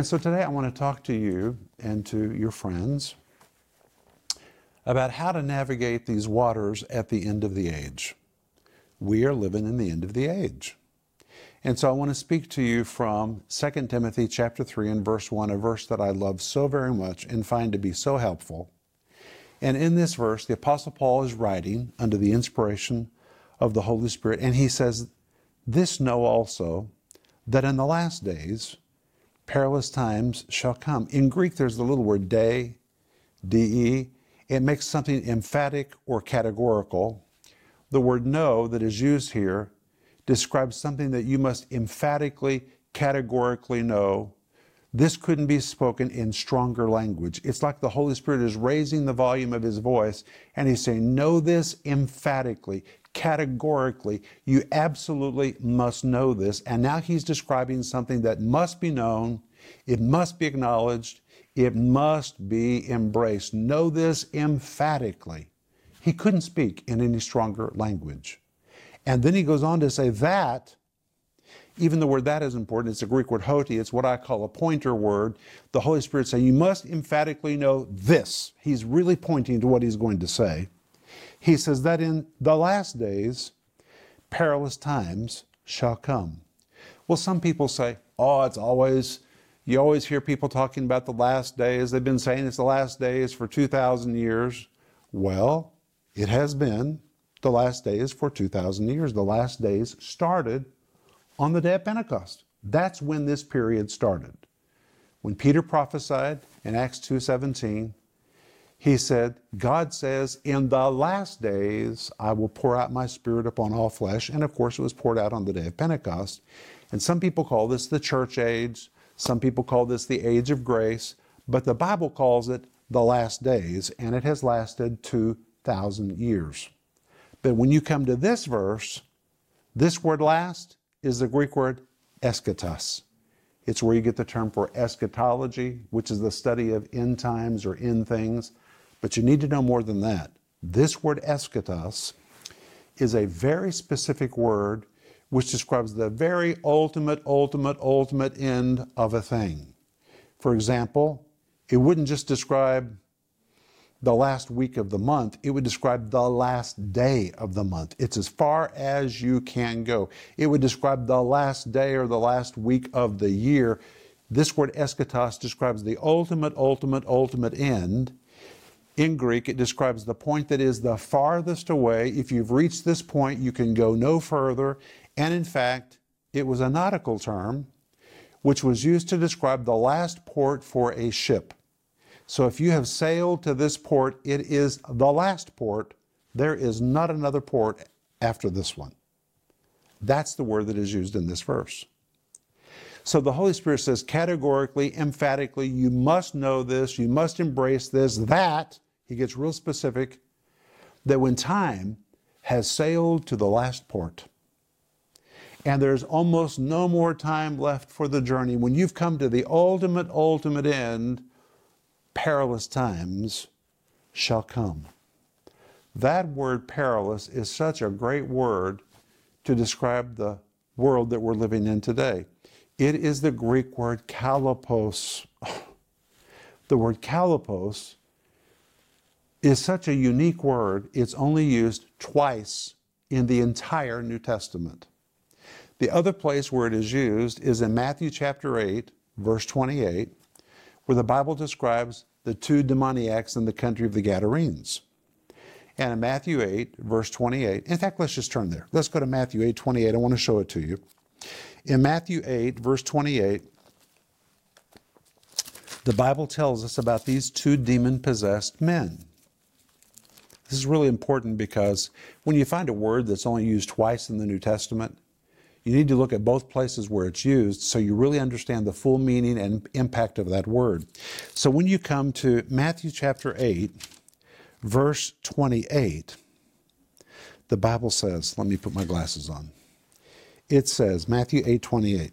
And so today I want to talk to you and to your friends about how to navigate these waters at the end of the age. We are living in the end of the age. And so I want to speak to you from 2 Timothy chapter 3 and verse 1, a verse that I love so very much and find to be so helpful. And in this verse, the Apostle Paul is writing under the inspiration of the Holy Spirit, and he says, This know also, that in the last days perilous times shall come. In Greek, there's the little word de, de. It makes something emphatic or categorical. The word know that is used here describes something that you must emphatically, categorically know. This couldn't be spoken in stronger language. It's like the Holy Spirit is raising the volume of his voice and he's saying, Know this emphatically, categorically. You absolutely must know this. And now he's describing something that must be known, it must be acknowledged, it must be embraced. Know this emphatically. He couldn't speak in any stronger language. And then he goes on to say that, even the word that is important, it's a Greek word hoti, it's what I call a pointer word. The Holy Spirit saying, You must emphatically know this. He's really pointing to what he's going to say. He says that in the last days, perilous times shall come. Well, some people say, oh, it's always, you always hear people talking about the last days. They've been saying it's the last days for 2,000 years. Well, it has been the last days for 2,000 years. The last days started on the day of Pentecost. That's when this period started. When Peter prophesied in Acts 2:17, he said, God says, In the last days I will pour out my spirit upon all flesh. And of course, it was poured out on the day of Pentecost. And some people call this the church age, some people call this the age of grace, but the Bible calls it the last days, and it has lasted 2,000 years. But when you come to this verse, this word last is the Greek word eschatos. It's where you get the term for eschatology, which is the study of end times or end things. But you need to know more than that. This word eschatos is a very specific word which describes the very ultimate, ultimate, ultimate end of a thing. For example, it wouldn't just describe the last week of the month, it would describe the last day of the month. It's as far as you can go. It would describe the last day or the last week of the year. This word eschatos describes the ultimate, ultimate, ultimate end. In Greek, it describes the point that is the farthest away. If you've reached this point, you can go no further. And in fact, it was a nautical term which was used to describe the last port for a ship. So if you have sailed to this port, it is the last port. There is not another port after this one. That's the word that is used in this verse. So the Holy Spirit says categorically, emphatically, you must know this, you must embrace this, that he gets real specific that when time has sailed to the last port and there's almost no more time left for the journey, when you've come to the ultimate, ultimate end, perilous times shall come. That word perilous is such a great word to describe the world that we're living in today. It is the Greek word chalepos. The word chalepos is such a unique word, it's only used twice in the entire New Testament. The other place where it is used is in Matthew chapter 8, verse 28, where the Bible describes the two demoniacs in the country of the Gadarenes. And in Matthew 8, verse 28, in fact, let's just turn there. Let's go to Matthew 8, 28. I want to show it to you. In Matthew 8, verse 28, the Bible tells us about these two demon possessed men. This is really important because when you find a word that's only used twice in the New Testament, you need to look at both places where it's used so you really understand the full meaning and impact of that word. So when you come to Matthew chapter 8, verse 28, the Bible says, let me put my glasses on. It says, Matthew 8 28.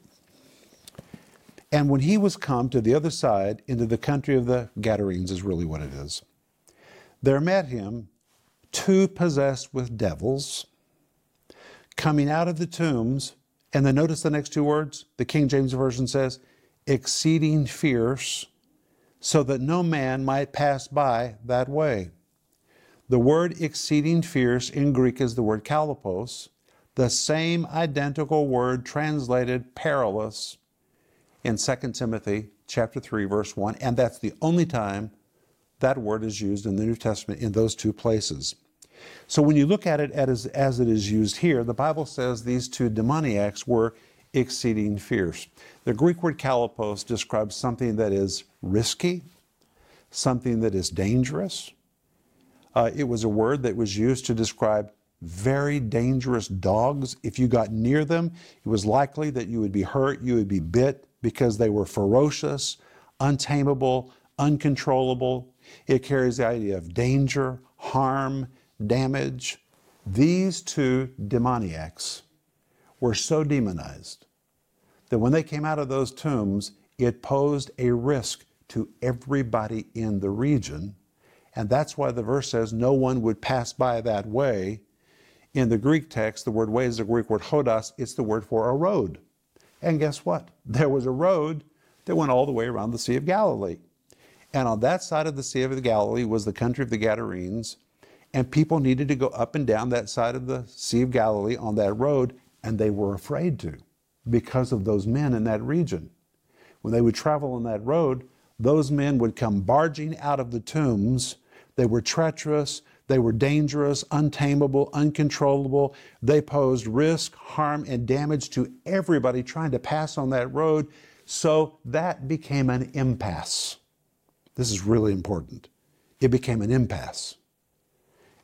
And when he was come to the other side, into the country of the Gadarenes, is really what it is, there met him two possessed with devils coming out of the tombs. And then notice the next two words. The King James Version says, exceeding fierce, so that no man might pass by that way. The word exceeding fierce in Greek is the word chalepos, the same identical word translated perilous in 2 Timothy chapter 3 verse 1 and that's the only time that word is used in the New Testament in those two places. So when you look at it as, as it is used here, the Bible says these two demoniacs were exceeding fierce. The Greek word chalepos describes something that is risky, something that is dangerous. Uh, it was a word that was used to describe very dangerous dogs. If you got near them, it was likely that you would be hurt, you would be bit because they were ferocious, untamable, uncontrollable. It carries the idea of danger, harm, damage. These two demoniacs were so demonized that when they came out of those tombs, it posed a risk to everybody in the region. And that's why the verse says no one would pass by that way. In the Greek text, the word way is the Greek word hodos, it's the word for a road. And guess what? There was a road that went all the way around the Sea of Galilee. And on that side of the Sea of Galilee was the country of the Gadarenes. And people needed to go up and down that side of the Sea of Galilee on that road, and they were afraid to because of those men in that region. When they would travel on that road, those men would come barging out of the tombs. They were treacherous, they were dangerous, untamable, uncontrollable. They posed risk, harm, and damage to everybody trying to pass on that road. So that became an impasse. This is really important. It became an impasse.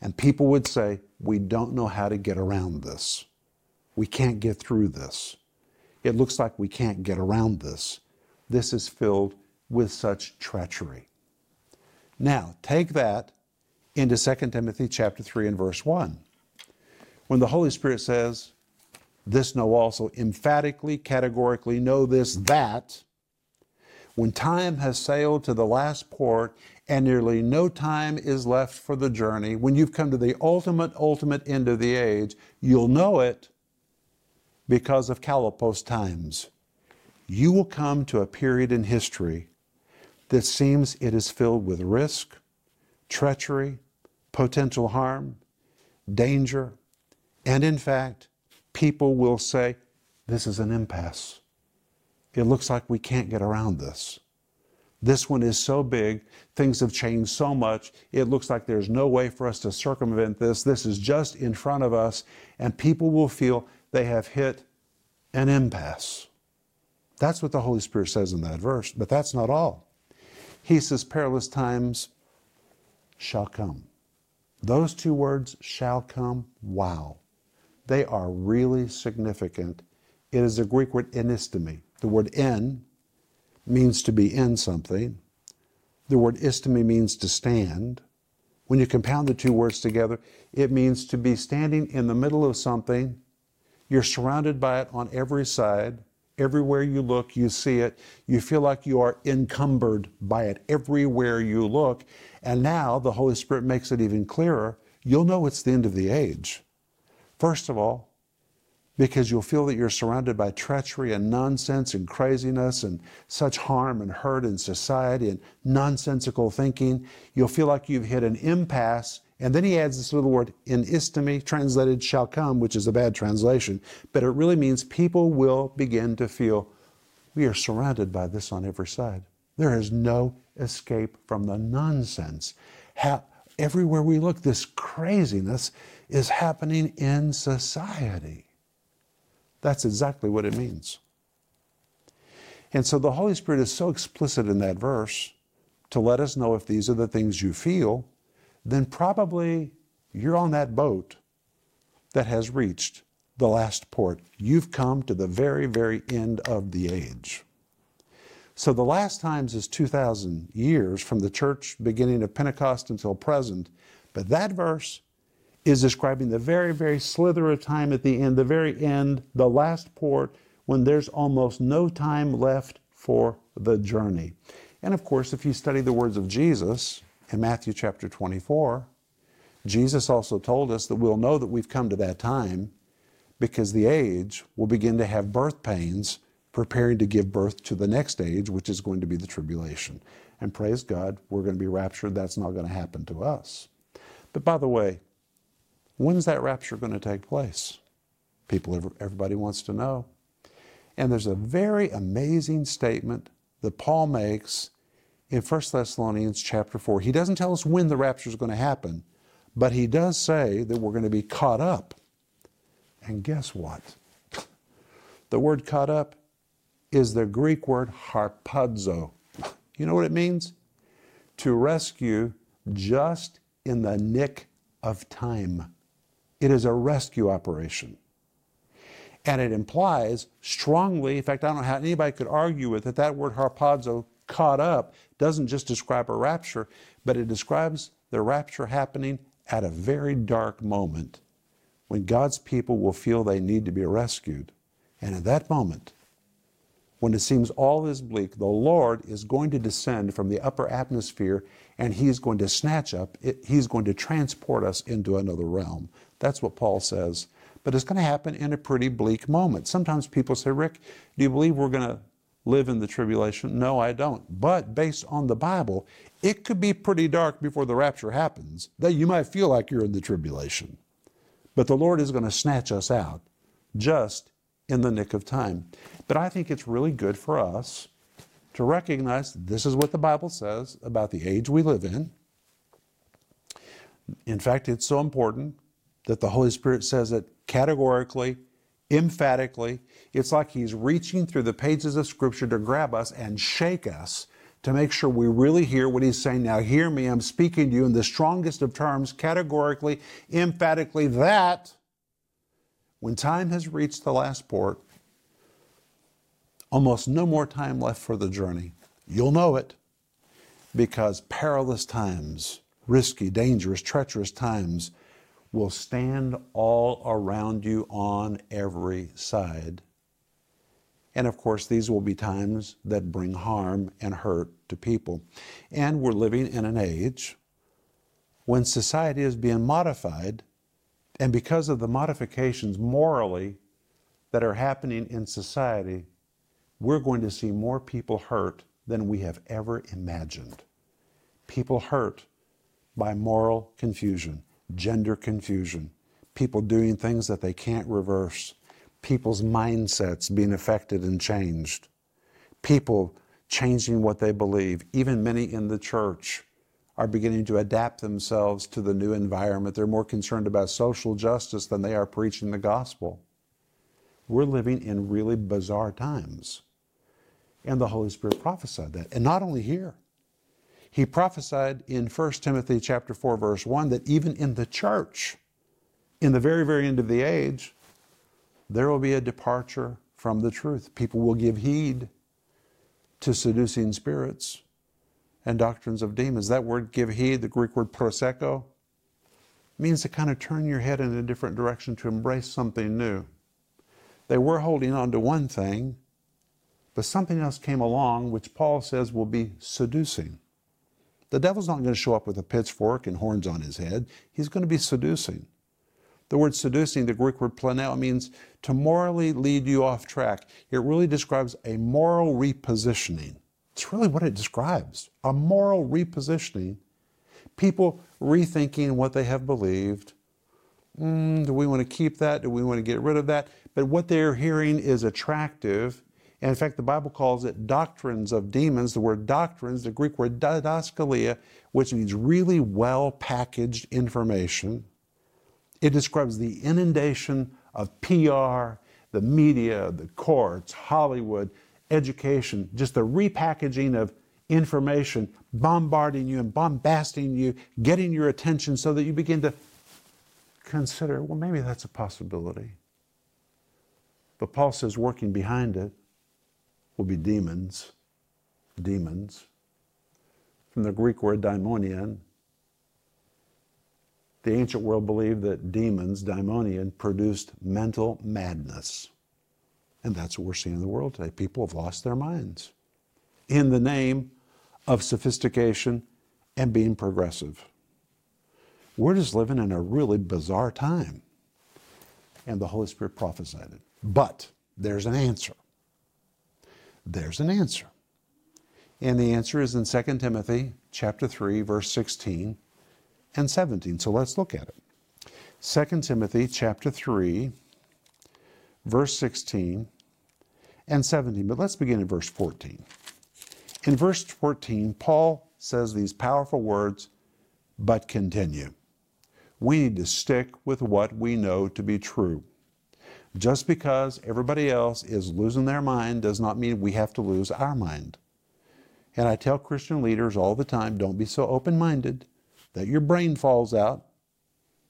And people would say, We don't know how to get around this. We can't get through this. It looks like we can't get around this. This is filled with such treachery. Now, take that into 2 Timothy chapter 3 and verse 1. When the Holy Spirit says, this know also, emphatically, categorically, know this, that, when time has sailed to the last port and nearly no time is left for the journey, when you've come to the ultimate, ultimate end of the age, you'll know it because of chalepos times. You will come to a period in history that seems it is filled with risk, treachery, potential harm, danger, and in fact, people will say, This is an impasse. It looks like we can't get around this. This one is so big, things have changed so much, it looks like there's no way for us to circumvent this. This is just in front of us, and people will feel they have hit an impasse. That's what the Holy Spirit says in that verse, but that's not all. He says, Perilous times shall come. Those two words, shall come, wow. They are really significant. It is a Greek word enistemi. The word en means to be in something. The word istemi means to stand. When you compound the two words together, it means to be standing in the middle of something. You're surrounded by it on every side. Everywhere you look, you see it. You feel like you are encumbered by it everywhere you look. And now the Holy Spirit makes it even clearer. You'll know it's the end of the age. First of all, because you'll feel that you're surrounded by treachery and nonsense and craziness and such harm and hurt in society and nonsensical thinking. You'll feel like you've hit an impasse. And then he adds this little word, in istemi, translated shall come, which is a bad translation, but it really means people will begin to feel we are surrounded by this on every side. There is no escape from the nonsense. How, everywhere we look, this craziness is happening in society. That's exactly what it means. And so the Holy Spirit is so explicit in that verse to let us know if these are the things you feel, then probably you're on that boat that has reached the last port. You've come to the very, very end of the age. So the last times is 2,000 years from the church beginning of Pentecost until present. But that verse is describing the very, very slither of time at the end, the very end, the last port, when there's almost no time left for the journey. And of course, if you study the words of Jesus in Matthew chapter 24, Jesus also told us that we'll know that we've come to that time because the age will begin to have birth pains preparing to give birth to the next age, which is going to be the tribulation. And praise God, we're going to be raptured. That's not going to happen to us. But by the way, when's that rapture going to take place? People, everybody wants to know. And there's a very amazing statement that Paul makes in 1 Thessalonians chapter 4. He doesn't tell us when the rapture is going to happen, but he does say that we're going to be caught up. And guess what? The word caught up is the Greek word harpazo. You know what it means? To rescue just in the nick of time. It is a rescue operation. And it implies strongly, in fact, I don't know how anybody could argue with it, that word harpazo, caught up, doesn't just describe a rapture, but it describes the rapture happening at a very dark moment when God's people will feel they need to be rescued. And at that moment, when it seems all is bleak, the Lord is going to descend from the upper atmosphere and He's going to snatch up, He's going to transport us into another realm. That's what Paul says. But it's going to happen in a pretty bleak moment. Sometimes people say, Rick, do you believe we're going to live in the tribulation? No, I don't. But based on the Bible, it could be pretty dark before the rapture happens that you might feel like you're in the tribulation. But the Lord is going to snatch us out just in the nick of time. But I think it's really good for us to recognize this is what the Bible says about the age we live in. In fact, it's so important that the Holy Spirit says it categorically, emphatically. It's like He's reaching through the pages of Scripture to grab us and shake us to make sure we really hear what He's saying. Now, hear me, I'm speaking to you in the strongest of terms, categorically, emphatically, that when time has reached the last port, almost no more time left for the journey. You'll know it because perilous times, risky, dangerous, treacherous times will stand all around you on every side. And of course, these will be times that bring harm and hurt to people. And we're living in an age when society is being modified, and because of the modifications morally that are happening in society, we're going to see more people hurt than we have ever imagined. People hurt by moral confusion gender confusion, people doing things that they can't reverse, people's mindsets being affected and changed, people changing what they believe. Even many in the church are beginning to adapt themselves to the new environment. They're more concerned about social justice than they are preaching the gospel. We're living in really bizarre times. And the Holy Spirit prophesied that. And not only here, he prophesied in 1 Timothy chapter 4 verse 1 that even in the church in the very very end of the age there will be a departure from the truth. People will give heed to seducing spirits and doctrines of demons. That word give heed, the Greek word proseko, means to kind of turn your head in a different direction to embrace something new. They were holding on to one thing, but something else came along which Paul says will be seducing. The devil's not going to show up with a pitchfork and horns on his head. He's going to be seducing. The word seducing, the Greek word planeo, means to morally lead you off track. It really describes a moral repositioning. It's really what it describes a moral repositioning. People rethinking what they have believed. Mm, do we want to keep that? Do we want to get rid of that? But what they're hearing is attractive and in fact, the Bible calls it doctrines of demons. The word doctrines, the Greek word didaskalia, which means really well packaged information. It describes the inundation of PR, the media, the courts, Hollywood, education, just the repackaging of information, bombarding you and bombasting you, getting your attention so that you begin to consider, well, maybe that's a possibility. But Paul says, working behind it will be demons. Demons. From the Greek word daimonion, the ancient world believed that demons, daimonion, produced mental madness. And that's what we're seeing in the world today. People have lost their minds in the name of sophistication and being progressive. We're just living in a really bizarre time. And the Holy Spirit prophesied it. But there's an answer. There's an answer. And the answer is in 2 Timothy chapter 3 verse 16 and 17. So let's look at it. 2 Timothy chapter 3 verse 16 and 17. But let's begin in verse 14. In verse 14, Paul says these powerful words, but continue. We need to stick with what we know to be true. Just because everybody else is losing their mind does not mean we have to lose our mind. And I tell Christian leaders all the time don't be so open minded that your brain falls out.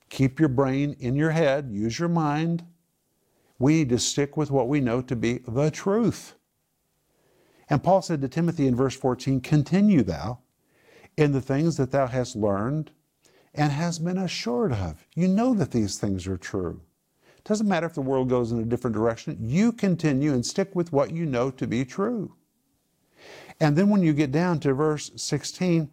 Keep your brain in your head, use your mind. We need to stick with what we know to be the truth. And Paul said to Timothy in verse 14, Continue thou in the things that thou hast learned and hast been assured of. You know that these things are true. Doesn't matter if the world goes in a different direction, you continue and stick with what you know to be true. And then when you get down to verse 16,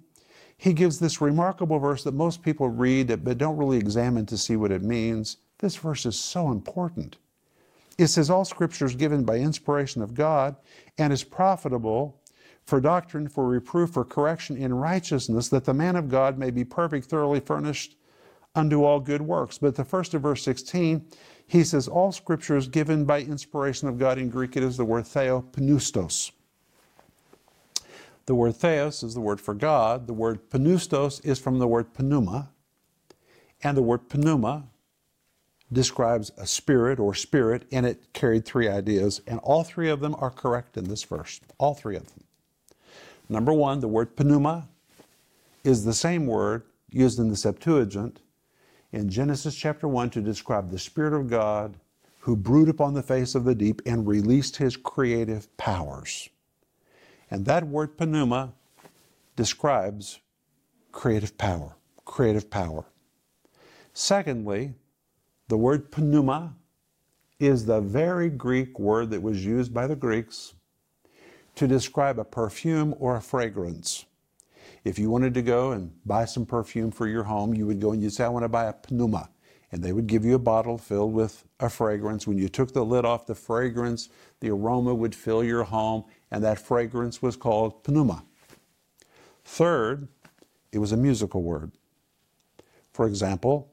he gives this remarkable verse that most people read but don't really examine to see what it means. This verse is so important. It says, All scripture is given by inspiration of God and is profitable for doctrine, for reproof, for correction in righteousness, that the man of God may be perfect, thoroughly furnished unto all good works. But the first of verse 16, he says, All scripture is given by inspiration of God. In Greek, it is the word theopneustos. The word theos is the word for God. The word pneustos is from the word pneuma. And the word pneuma describes a spirit or spirit, and it carried three ideas, and all three of them are correct in this verse. All three of them. Number one, the word pneuma is the same word used in the Septuagint in Genesis chapter 1 to describe the Spirit of God who brewed upon the face of the deep and released his creative powers. And that word pneuma describes creative power, creative power. Secondly, the word pneuma is the very Greek word that was used by the Greeks to describe a perfume or a fragrance. If you wanted to go and buy some perfume for your home, you would go and you'd say, I want to buy a pneuma. And they would give you a bottle filled with a fragrance. When you took the lid off, the fragrance, the aroma would fill your home, and that fragrance was called pneuma. Third, it was a musical word. For example,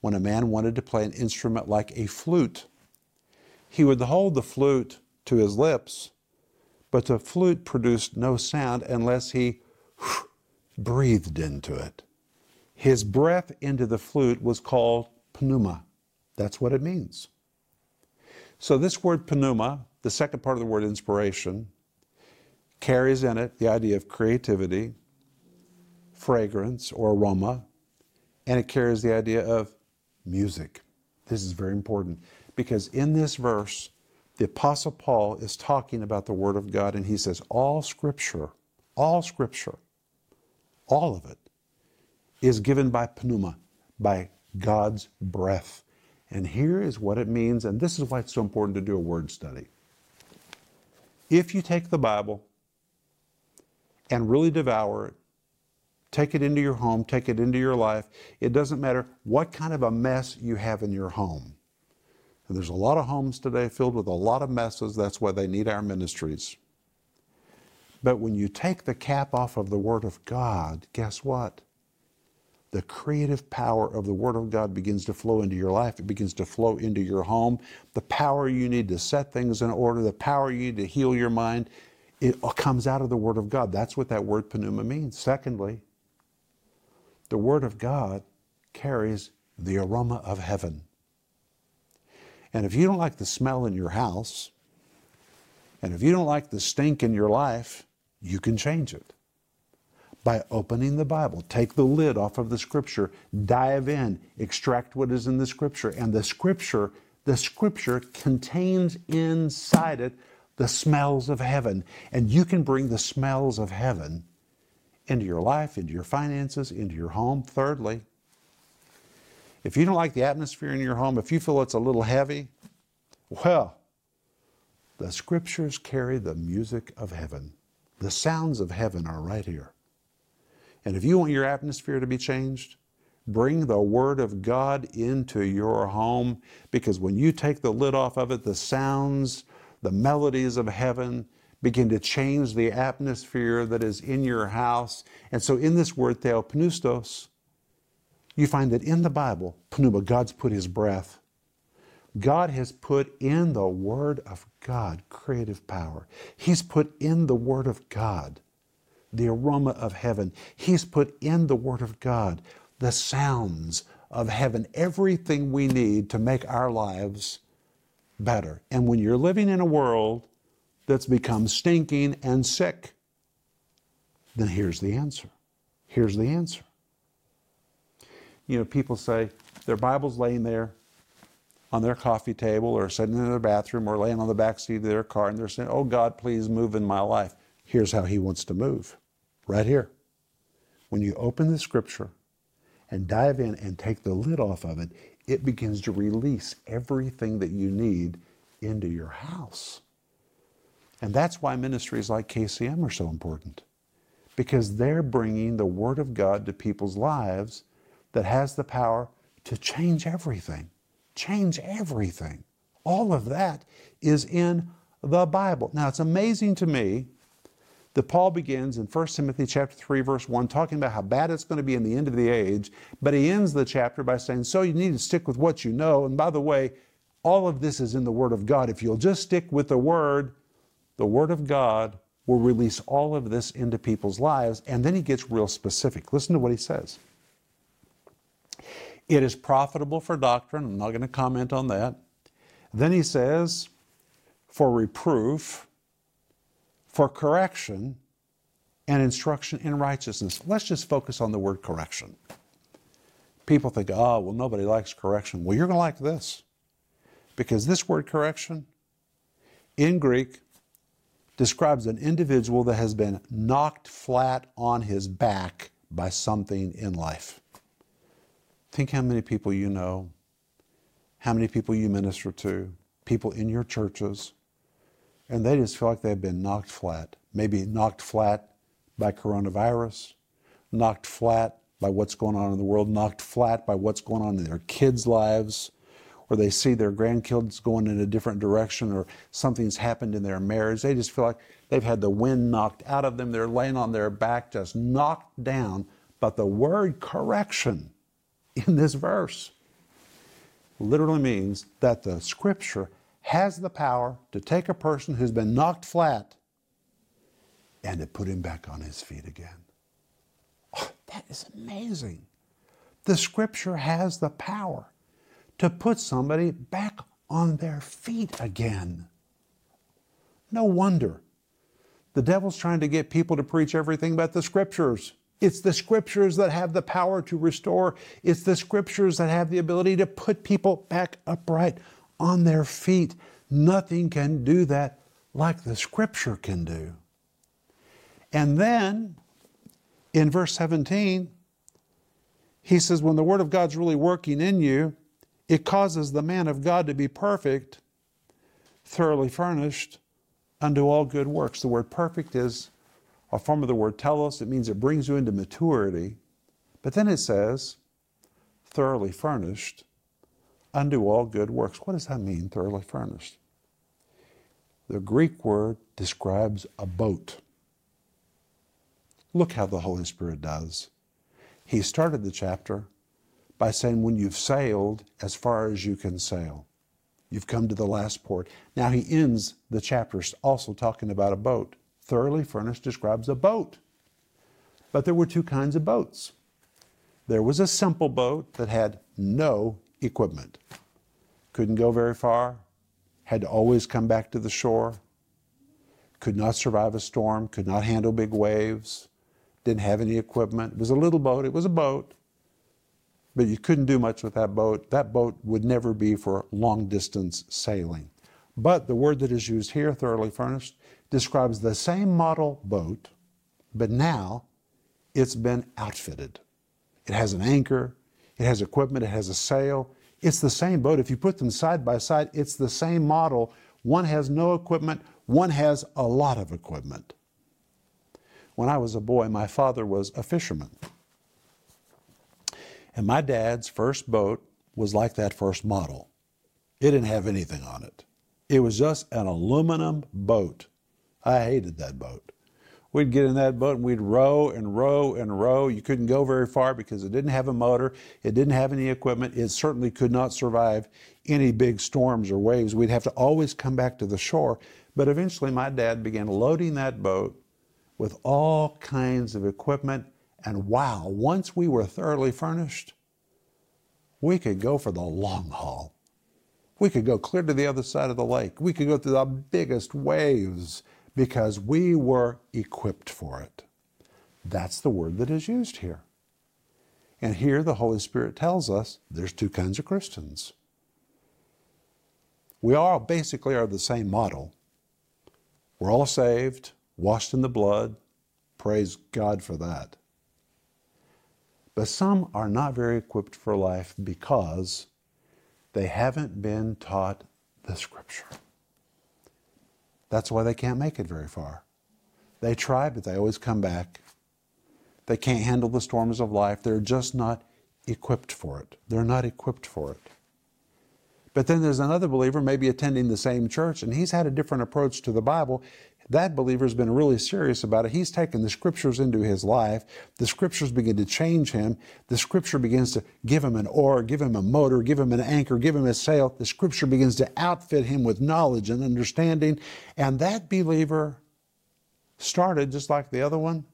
when a man wanted to play an instrument like a flute. He would hold the flute to his lips, but the flute produced no sound unless he breathed into it. His breath into the flute was called pneuma. That's what it means. So, this word pneuma, the second part of the word inspiration, carries in it the idea of creativity, fragrance or aroma, and it carries the idea of music. This is very important because in this verse, the Apostle Paul is talking about the Word of God and he says, All Scripture, all Scripture, all of it is given by pneuma, by God's breath. And here is what it means, and this is why it's so important to do a word study. If you take the Bible and really devour it, Take it into your home, take it into your life. It doesn't matter what kind of a mess you have in your home. And there's a lot of homes today filled with a lot of messes. That's why they need our ministries. But when you take the cap off of the Word of God, guess what? The creative power of the Word of God begins to flow into your life. It begins to flow into your home. The power you need to set things in order, the power you need to heal your mind, it comes out of the Word of God. That's what that word pneuma means. Secondly, the Word of God carries the aroma of heaven. And if you don't like the smell in your house, and if you don't like the stink in your life, you can change it by opening the Bible. Take the lid off of the Scripture, dive in, extract what is in the Scripture. And the Scripture, the Scripture contains inside it the smells of heaven. And you can bring the smells of heaven into your life, into your finances, into your home. Thirdly, if you don't like the atmosphere in your home, if you feel it's a little heavy, well, the scriptures carry the music of heaven. The sounds of heaven are right here. And if you want your atmosphere to be changed, bring the Word of God into your home because when you take the lid off of it, the sounds, the melodies of heaven begin to change the atmosphere that is in your house. And so, in this word theopneustos, you find that in the Bible, pneuma, God's put his breath. God has put in the Word of God creative power. He's put in the Word of God the aroma of heaven. He's put in the Word of God the sounds of heaven, everything we need to make our lives better. And when you're living in a world that's become stinking and sick, then here's the answer. Here's the answer. You know, people say their Bible's laying there on their coffee table or sitting in their bathroom or laying on the back seat of their car and they're saying, Oh God, please move in my life. Here's how He wants to move. Right here. When you open the scripture and dive in and take the lid off of it, it begins to release everything that you need into your house. And that's why ministries like KCM are so important. Because they're bringing the Word of God to people's lives that has the power to change everything. Change everything. All of that is in the Bible. Now, it's amazing to me that Paul begins in 1 Timothy chapter 3 verse 1 talking about how bad it's going to be in the end of the age, but he ends the chapter by saying, "So you need to stick with what you know, and by the way, all of this is in the word of God. If you'll just stick with the word, the word of God will release all of this into people's lives." And then he gets real specific. Listen to what he says. It is profitable for doctrine. I'm not going to comment on that. Then he says, for reproof, for correction and instruction in righteousness. Let's just focus on the word correction. People think, oh, well, nobody likes correction. Well, you're going to like this. Because this word correction in Greek describes an individual that has been knocked flat on his back by something in life. Think how many people you know, how many people you minister to, people in your churches and they just feel like they've been knocked flat. Maybe knocked flat by coronavirus, knocked flat by what's going on in the world, knocked flat by what's going on in their kids' lives, or they see their grandkids going in a different direction, or something's happened in their marriage. They just feel like they've had the wind knocked out of them. They're laying on their back, just knocked down. But the word correction in this verse literally means that the scripture has the power to take a person who's been knocked flat and to put him back on his feet again. Oh, that is amazing. The scripture has the power to put somebody back on their feet again. No wonder the devil's trying to get people to preach everything but the scriptures. It's the scriptures that have the power to restore. It's the scriptures that have the ability to put people back upright on their feet. Nothing can do that like the scripture can do. And then in verse 17, he says, when the word of God's really working in you, it causes the man of God to be perfect, thoroughly furnished unto all good works. The word perfect is a form of the word telos. It means it brings you into maturity. But then it says, thoroughly furnished unto all good works. What does that mean, thoroughly furnished? The Greek word describes a boat. Look how the Holy Spirit does. He started the chapter by saying, When you've sailed as far as you can sail, you've come to the last port. Now he ends the chapter also talking about a boat. Thoroughly furnished describes a boat. But there were two kinds of boats. There was a simple boat that had no equipment. Couldn't go very far, had to always come back to the shore, could not survive a storm, could not handle big waves, didn't have any equipment. It was a little boat, it was a boat, but you couldn't do much with that boat. That boat would never be for long distance sailing. But the word that is used here, thoroughly furnished, describes the same model boat, but now it's been outfitted. It has an anchor, it has equipment, it has a sail. It's the same boat. If you put them side by side, it's the same model. One has no equipment, one has a lot of equipment. When I was a boy, my father was a fisherman. And my dad's first boat was like that first model. It didn't have anything on it. It was just an aluminum boat. I hated that boat. We'd get in that boat and we'd row and row and row. You couldn't go very far because it didn't have a motor, it didn't have any equipment, it certainly could not survive any big storms or waves. We'd have to always come back to the shore. But eventually, my dad began loading that boat with all kinds of equipment. And wow, once we were thoroughly furnished, we could go for the long haul. We could go clear to the other side of the lake. We could go through the biggest waves because we were equipped for it. That's the word that is used here. And here the Holy Spirit tells us there's two kinds of Christians. We all basically are the same model. We're all saved, washed in the blood. Praise God for that. But some are not very equipped for life because they haven't been taught the Scripture. That's why they can't make it very far. They try, but they always come back. They can't handle the storms of life. They're just not equipped for it. They're not equipped for it. But then there's another believer, maybe attending the same church, and he's had a different approach to the Bible that believer's been really serious about it. He's taken the scriptures into his life. The scriptures begin to change him. The scripture begins to give him an oar, give him a motor, give him an anchor, give him a sail. The scripture begins to outfit him with knowledge and understanding. And that believer started just like the other one.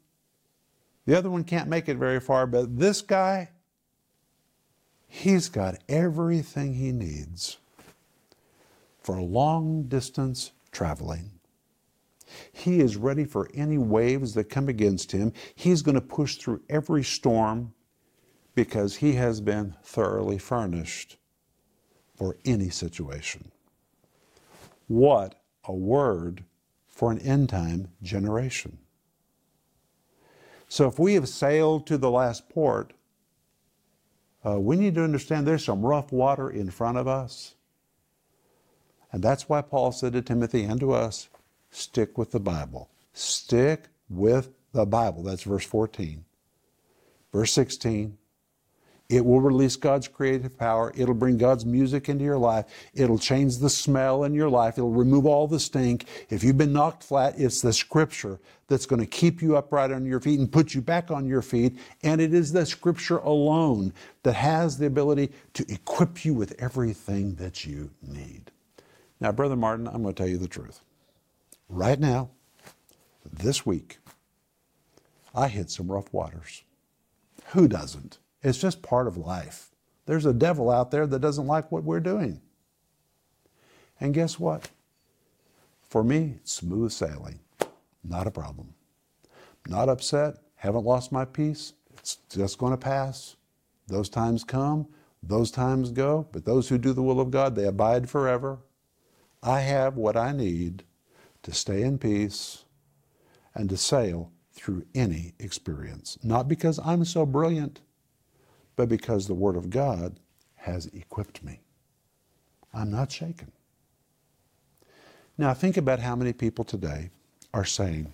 The other one can't make it very far, but this guy, he's got everything he needs for long distance traveling. He is ready for any waves that come against him. He's going to push through every storm because he has been thoroughly furnished for any situation. What a word for an end time generation. So, if we have sailed to the last port, uh, we need to understand there's some rough water in front of us. And that's why Paul said to Timothy and to us stick with the Bible. Stick with the Bible. That's verse 14. Verse 16, it will release God's creative power. It'll bring God's music into your life. It'll change the smell in your life. It'll remove all the stink. If you've been knocked flat, it's the scripture that's going to keep you upright on your feet and put you back on your feet. And it is the scripture alone that has the ability to equip you with everything that you need. Now, Brother Martin, I'm going to tell you the truth right now, this week, I hit some rough waters. Who doesn't? It's just part of life. There's a devil out there that doesn't like what we're doing. And guess what? For me, smooth sailing. Not a problem. Not upset. Haven't lost my peace. It's just going to pass. Those times come, those times go, but those who do the will of God, they abide forever. I have what I need to stay in peace and to sail through any experience. Not because I'm so brilliant, but because the Word of God has equipped me. I'm not shaken. Now, think about how many people today are saying,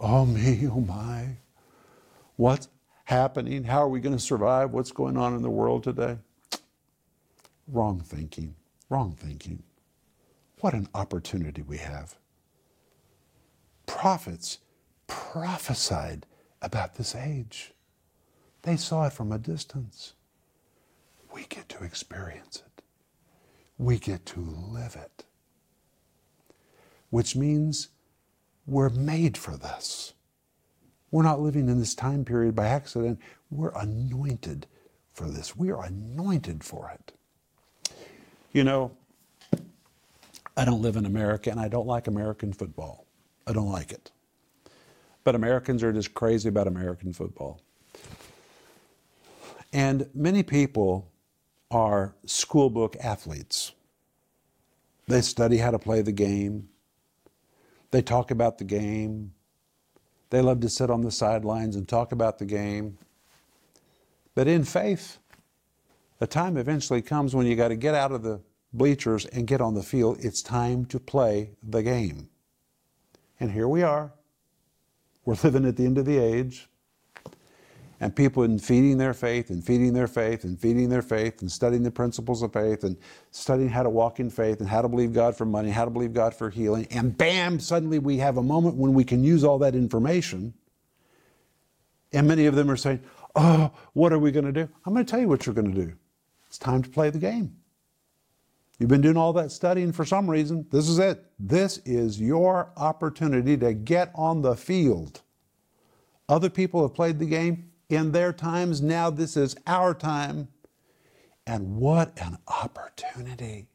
Oh, me, oh, my. What's happening? How are we going to survive? What's going on in the world today? Wrong thinking. Wrong thinking. What an opportunity we have prophets prophesied about this age. They saw it from a distance. We get to experience it. We get to live it. Which means we're made for this. We're not living in this time period by accident. We're anointed for this. We are anointed for it. You know, I don't live in America and I don't like American football. I don't like it. But Americans are just crazy about American football. And many people are schoolbook athletes. They study how to play the game. They talk about the game. They love to sit on the sidelines and talk about the game. But in faith, a time eventually comes when you got to get out of the bleachers and get on the field. It's time to play the game. And here we are. We're living at the end of the age. And people in feeding their faith and feeding their faith and feeding their faith and studying the principles of faith and studying how to walk in faith and how to believe God for money, how to believe God for healing. And bam, suddenly we have a moment when we can use all that information. And many of them are saying, Oh, what are we going to do? I'm going to tell you what you're going to do. It's time to play the game. You've been doing all that studying for some reason. This is it. This is your opportunity to get on the field. Other people have played the game in their times. Now this is our time. And what an opportunity.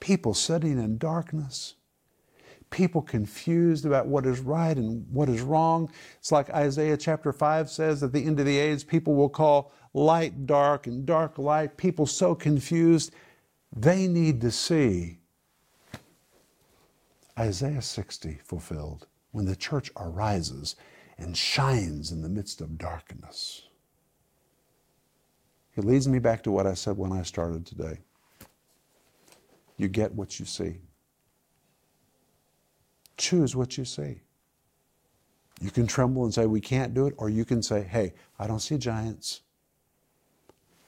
People sitting in darkness, people confused about what is right and what is wrong. It's like Isaiah chapter 5 says at the end of the age, people will call light dark and dark light. People so confused, they need to see Isaiah 60 fulfilled when the church arises and shines in the midst of darkness. It leads me back to what I said when I started today. You get what you see. Choose what you see. You can tremble and say, We can't do it, or you can say, Hey, I don't see giants.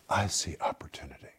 I see opportunity.